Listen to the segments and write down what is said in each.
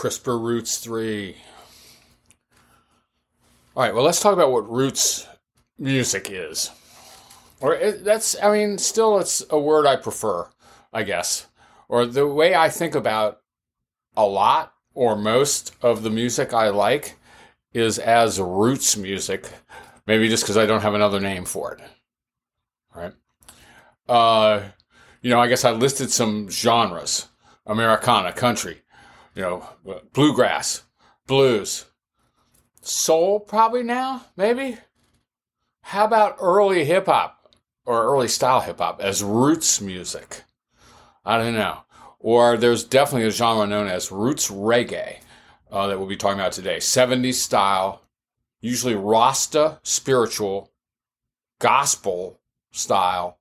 Crisper Roots 3. All right, well, let's talk about what roots music is. Or that's, I mean, still, it's a word I prefer, I guess. Or the way I think about a lot or most of the music I like is as roots music, maybe just because I don't have another name for it. All right. Uh, you know, I guess I listed some genres Americana, country, you know, bluegrass, blues, soul, probably now, maybe. How about early hip hop or early style hip hop as roots music? I don't know. Or there's definitely a genre known as roots reggae uh, that we'll be talking about today. 70s style, usually Rasta spiritual, gospel style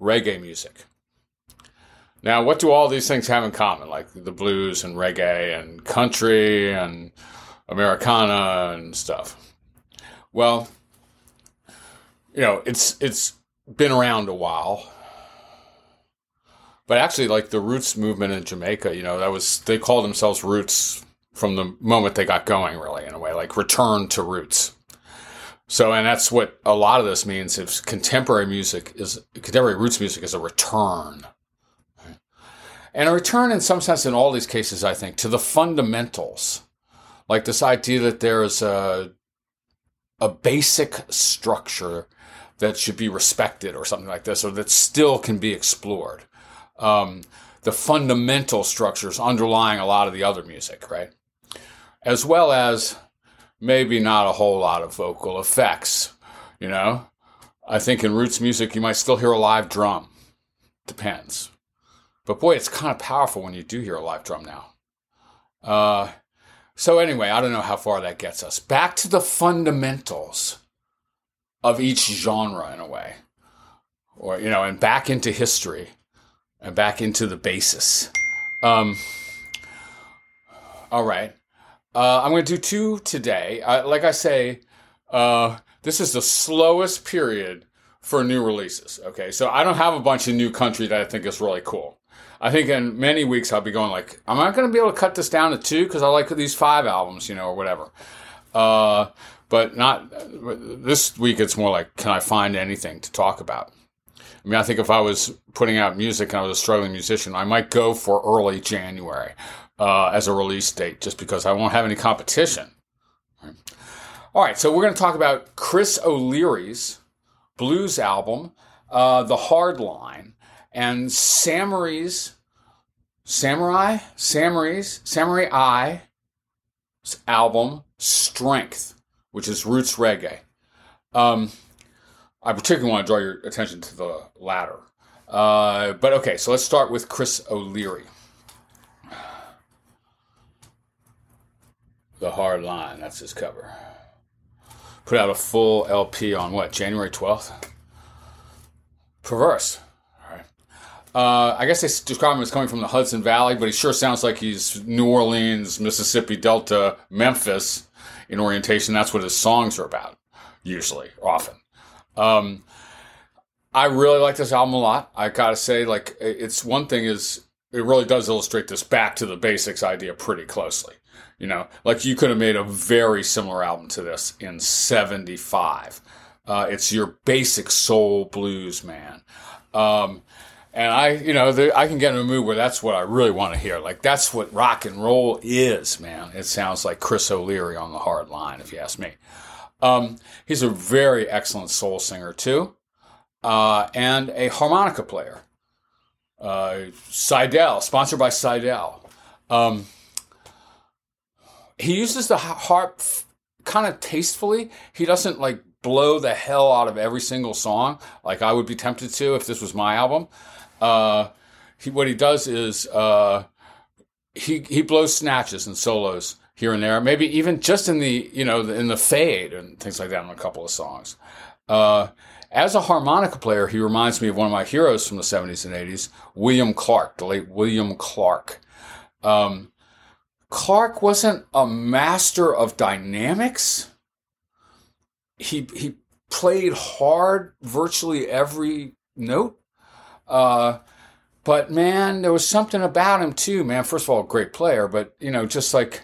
reggae music. Now, what do all these things have in common, like the blues and reggae and country and Americana and stuff? Well, you know, it's it's been around a while. But actually, like the Roots movement in Jamaica, you know, that was they called themselves Roots from the moment they got going, really, in a way, like return to roots. So, and that's what a lot of this means. If contemporary music is contemporary roots music is a return and a return, in some sense, in all these cases, I think, to the fundamentals, like this idea that there is a, a basic structure that should be respected or something like this, or that still can be explored. Um, the fundamental structures underlying a lot of the other music, right? As well as maybe not a whole lot of vocal effects, you know? I think in roots music, you might still hear a live drum. Depends. But boy, it's kind of powerful when you do hear a live drum now. Uh, so anyway, I don't know how far that gets us. Back to the fundamentals of each genre in a way. Or, you know, and back into history and back into the basis. Um, all right. Uh, I'm going to do two today. Like I say, uh, this is the slowest period for new releases. Okay. So I don't have a bunch of new country that I think is really cool. I think in many weeks I'll be going like, am I going to be able to cut this down to two because I like these five albums, you know, or whatever. Uh, but not this week. It's more like, can I find anything to talk about? I mean, I think if I was putting out music and I was a struggling musician, I might go for early January uh, as a release date, just because I won't have any competition. All right, so we're going to talk about Chris O'Leary's blues album, uh, The Hard Line and Samory's Samory Samory's Samory I album Strength, which is roots reggae. Um, I particularly want to draw your attention to the latter. Uh, but okay, so let's start with Chris O'Leary. The Hard Line, that's his cover. Put out a full LP on what, January 12th? Perverse. Uh, I guess they describe him as coming from the Hudson Valley, but he sure sounds like he's New Orleans, Mississippi Delta, Memphis in orientation. That's what his songs are about, usually, often. Um, I really like this album a lot. I gotta say, like, it's one thing is it really does illustrate this back to the basics idea pretty closely. You know, like you could have made a very similar album to this in '75. Uh, it's your basic soul blues, man. Um, and I, you know, I can get in a mood where that's what I really want to hear. Like that's what rock and roll is, man. It sounds like Chris O'Leary on the hard line, if you ask me. Um, he's a very excellent soul singer too, uh, and a harmonica player. Uh, Seydel, sponsored by Seydel. Um, he uses the harp kind of tastefully. He doesn't like blow the hell out of every single song like I would be tempted to if this was my album uh, he, what he does is uh, he he blows snatches and solos here and there, maybe even just in the you know in the fade and things like that on a couple of songs. Uh, as a harmonica player, he reminds me of one of my heroes from the 70s and 80s, William Clarke, the late William Clarke. Um, Clarke wasn't a master of dynamics. He he played hard virtually every note, uh, but man, there was something about him too, man. First of all, great player, but you know, just like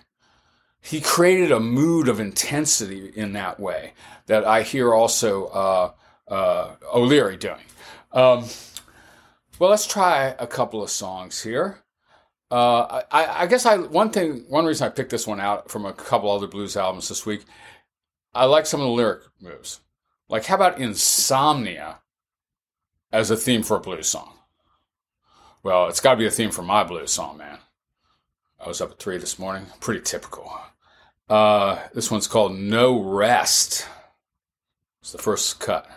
he created a mood of intensity in that way that I hear also uh, uh, O'Leary doing. Um, well, let's try a couple of songs here. Uh, I, I, guess I one thing one reason I picked this one out from a couple other blues albums this week. I like some of the lyric moves. Like, how about Insomnia as a theme for a blues song? Well, it's got to be a theme for my blues song, man. I was up at three this morning. Pretty typical. Uh, this one's called No Rest. It's the first cut.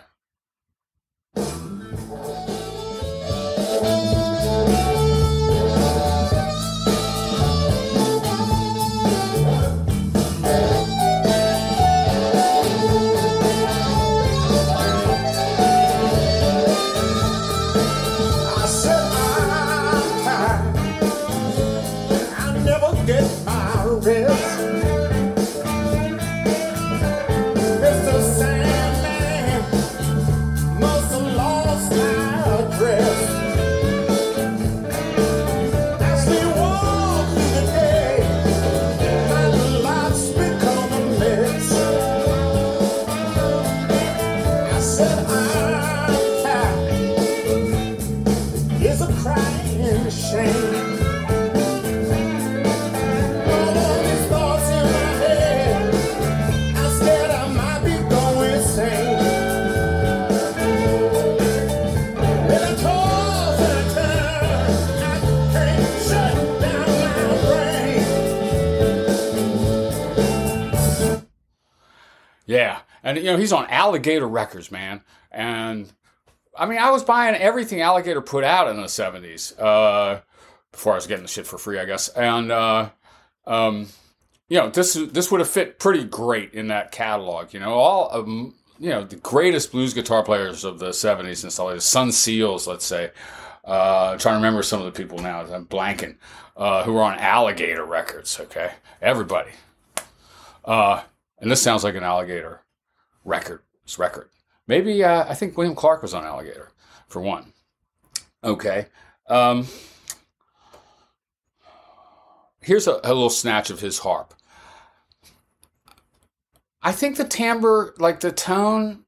And you know he's on Alligator Records, man. And I mean, I was buying everything Alligator put out in the '70s uh, before I was getting the shit for free, I guess. And uh, um, you know, this this would have fit pretty great in that catalog. You know, all of you know the greatest blues guitar players of the '70s and stuff like Son Seals, let's say. Uh, trying to remember some of the people now. I'm blanking. Uh, who were on Alligator Records? Okay, everybody. And this sounds like an Alligator record. record. Maybe uh, I think William Clarke was on Alligator for one. Okay. Um, here's a, a little snatch of his harp. I think the timbre, like the tone,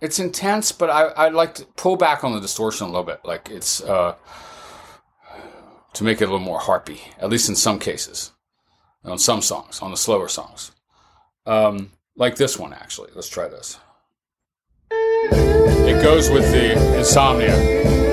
it's intense, but I, I like to pull back on the distortion a little bit. Like it's uh, to make it a little more harpy, at least in some cases, on some songs, on the slower songs. Um, like this one, actually. Let's try this. It goes with the insomnia.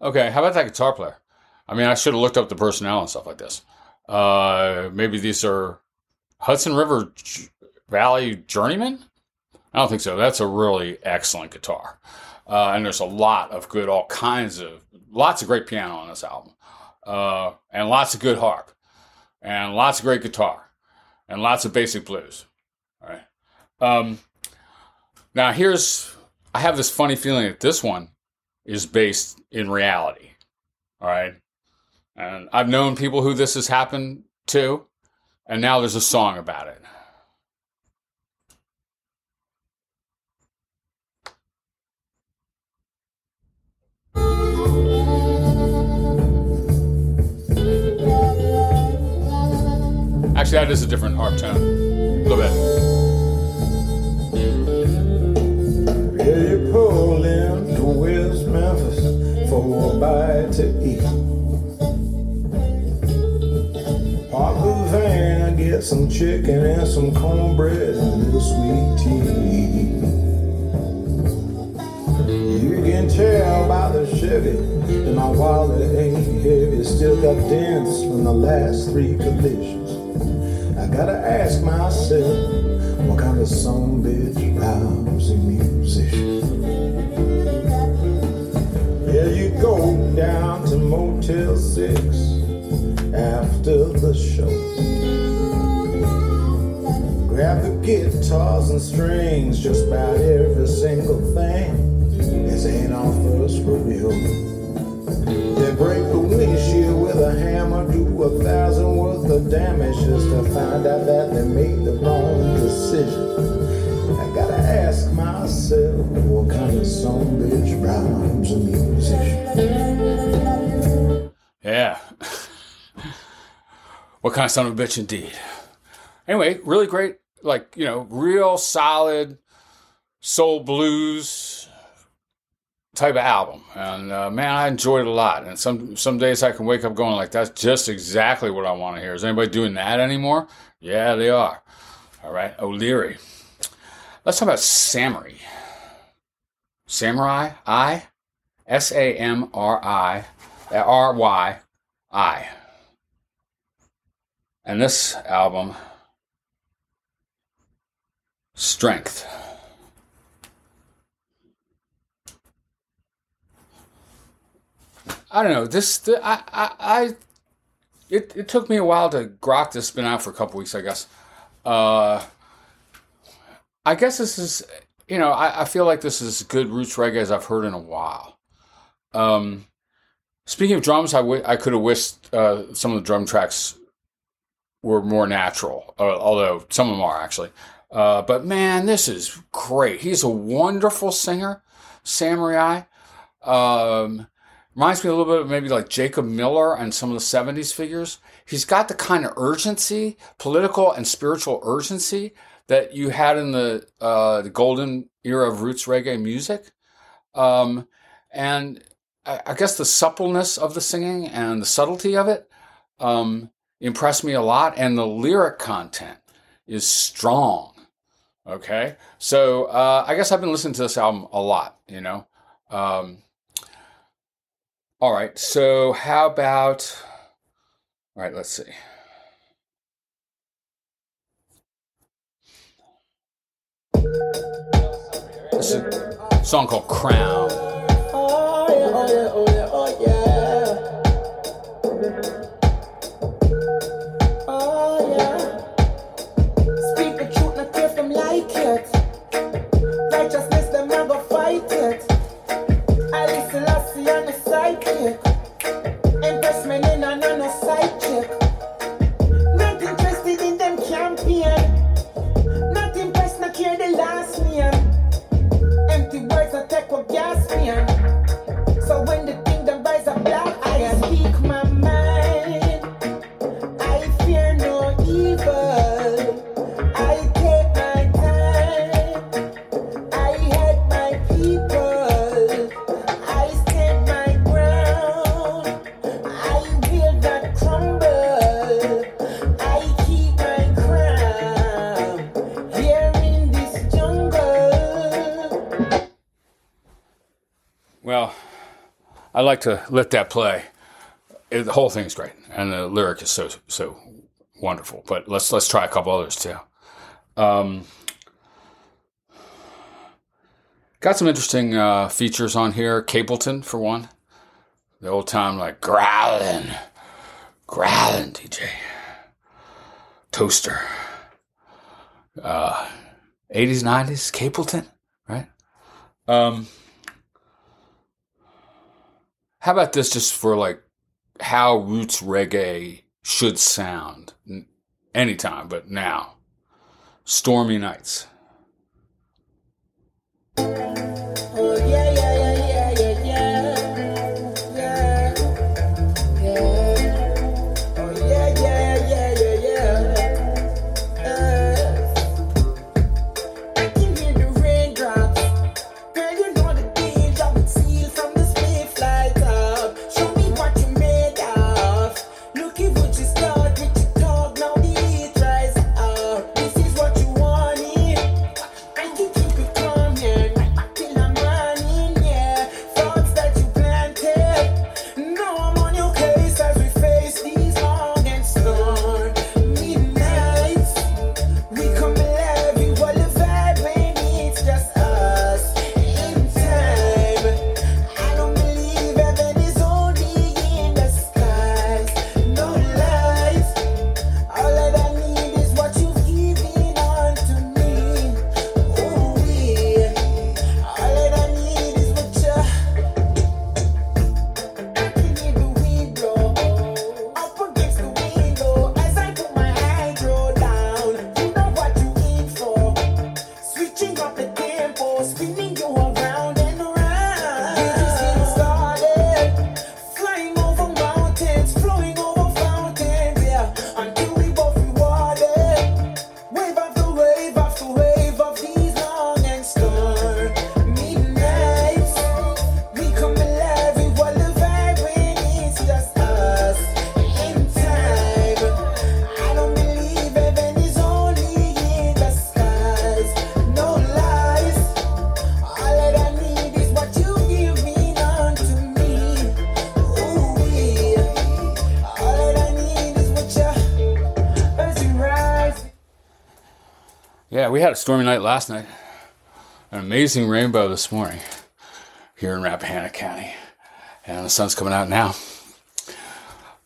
Okay, how about that guitar player? I mean, I should have looked up the personnel and stuff like this. Uh, maybe these are Hudson River Valley Journeyman? I don't think so. That's a really excellent guitar. Uh, and there's a lot of good, all kinds of, lots of great piano on this album. Uh, and lots of good harp. And lots of great guitar. And lots of basic blues. All right. Um, now, here's, I have this funny feeling that this one is based in reality. All right. And I've known people who this has happened to, and now there's a song about it. Actually, that is a different harp tone. A little bit. Yeah, you pull in to West Memphis for a bite to eat. Park the van and get some chicken and some cornbread and a little sweet tea. You can tell by the Chevy that my wallet ain't heavy. Still got dents from the last three collisions. Ask myself, what kind of song bitch robs a musician? Yeah, you go down to Motel 6 after the show. Grab the guitars and strings, just about every single thing. This ain't our first rodeo. They break the hammer, do a thousand worth of damage just to find out that they made the wrong decision. I gotta ask myself, what kind of song bitch rhymes a musician? Yeah. what kind of son of a bitch indeed. Anyway, really great, like, you know, real solid soul blues type of album. And uh, man, I enjoyed it a lot. And some some days I can wake up going like, that's just exactly what I want to hear. Is anybody doing that anymore? Yeah, they are. All right, O'Leary. Let's talk about Samory. Samory, I, S A M R I, R Y I. And this album, Strength. I don't know. This, the, I, I, I, it, it took me a while to grok this. Been out for a couple weeks, I guess. Uh, I guess this is, you know, I, I feel like this is good roots reggae as I've heard in a while. Um, speaking of drums, I, w- I could have wished uh, some of the drum tracks were more natural, uh, although some of them are actually. Uh, but man, this is great. He's a wonderful singer, Samory. Um, reminds me a little bit of maybe like Jacob Miller and some of the 70s figures. He's got the kind of urgency, political and spiritual urgency that you had in the, uh, the golden era of roots reggae music. Um, and I, I, guess the suppleness of the singing and the subtlety of it um, impressed me a lot. And the lyric content is strong. Okay. So uh, I guess I've been listening to this album a lot, you know. Um, all right. So how about. All right, let's see. This is a song called Crown. Oh, I like to let that play. It, the whole thing's great, and the lyric is so so wonderful. But let's let's try a couple others too. Um, got some interesting uh, features on here. Capleton for one, the old time like growling, growling DJ, Toaster, uh, 80s 90s Capleton, right? Um, how about this just for like how roots reggae should sound anytime, but now? Stormy Nights. Had a stormy night last night. An amazing rainbow this morning here in Rappahannock County. And the sun's coming out now.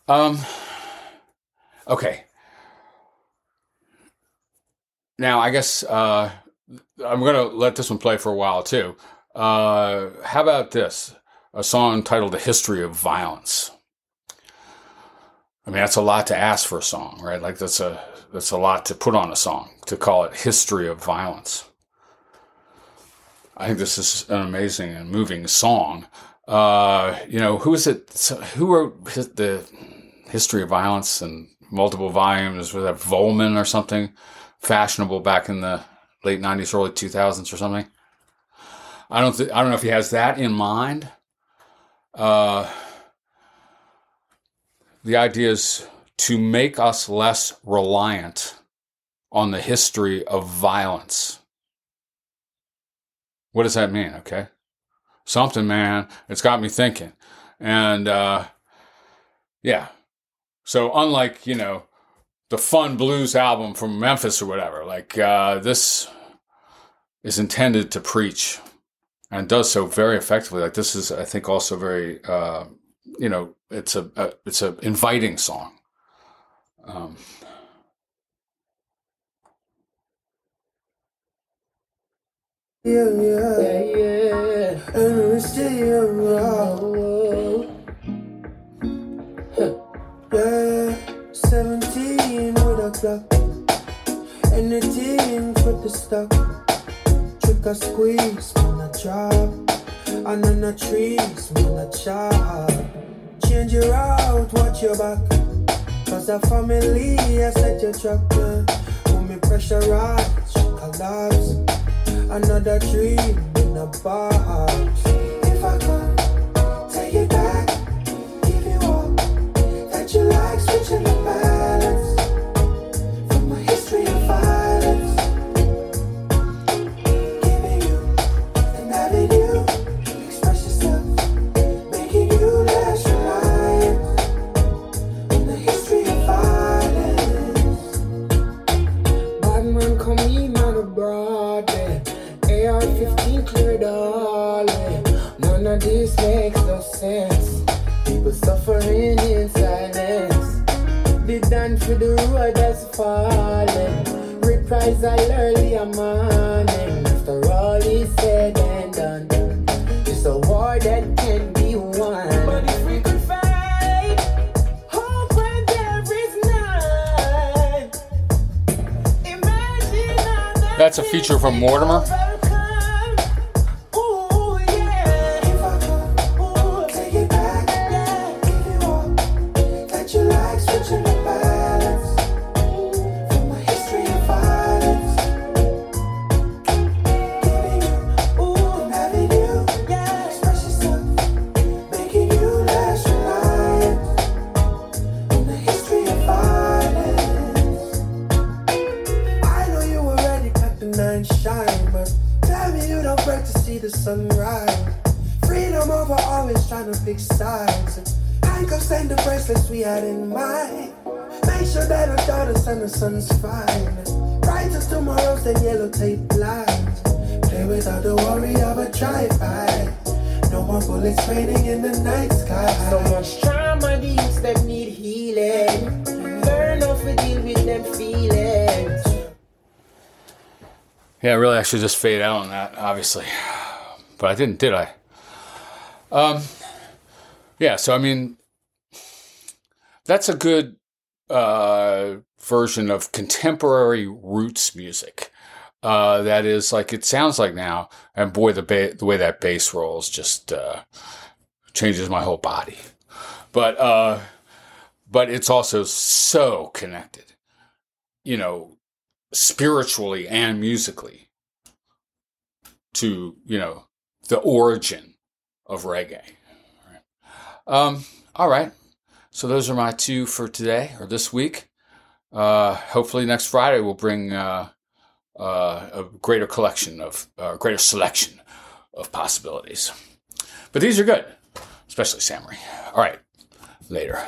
Um okay. Now I guess uh I'm gonna let this one play for a while too. Uh how about this? A song titled The History of Violence. I mean, that's a lot to ask for a song, right? Like that's a that's a lot to put on a song to call it "History of Violence." I think this is an amazing and moving song. Uh, you know, who is it? Who wrote the "History of Violence" and multiple volumes? Was that Vollmann or something? Fashionable back in the late '90s, early 2000s, or something. I don't. Th- I don't know if he has that in mind. Uh, the idea is to make us less reliant on the history of violence. What does that mean? Okay. Something, man. It's got me thinking. And, uh, yeah. So, unlike, you know, the fun blues album from Memphis or whatever, like, uh, this is intended to preach and does so very effectively. Like, this is, I think, also very, uh, you know, it's a, a it's a inviting song. Um, Yeah, yeah, yeah. And we stay around. Yeah, 17 with a clock. Anything for the stock. Trick or squeeze, man, a drop. And on the trees, man, a chop. Change your route, watch your back. Cause the family, I set your trap. Yeah. When me pressurize, she collapse. Another dream in a box. Sense. People suffering in silence. Done for the road that's falling. Reprisal early a morning. After all is said and done, it's a war that can be won. But if we could fight, hope when there is none. Imagine all That's a feature from Mortimer. No more bullets raining in the night sky. So much trauma, the youths that need healing. Learn how to deal with them feelings. Yeah, really, I should just fade out on that, obviously. But I didn't, did I? Um, yeah, so I mean, that's a good uh, version of contemporary roots music. Uh, that is like it sounds like now. And boy, the ba- the way that bass rolls just uh, changes my whole body. But uh, but it's also so connected, you know, spiritually and musically to you know the origin of reggae. Um, all right. So those are my two for today or this week. Uh, hopefully next Friday we'll bring uh, uh, a greater collection of, uh, greater selection of possibilities. But these are good, especially Samory. All right, later.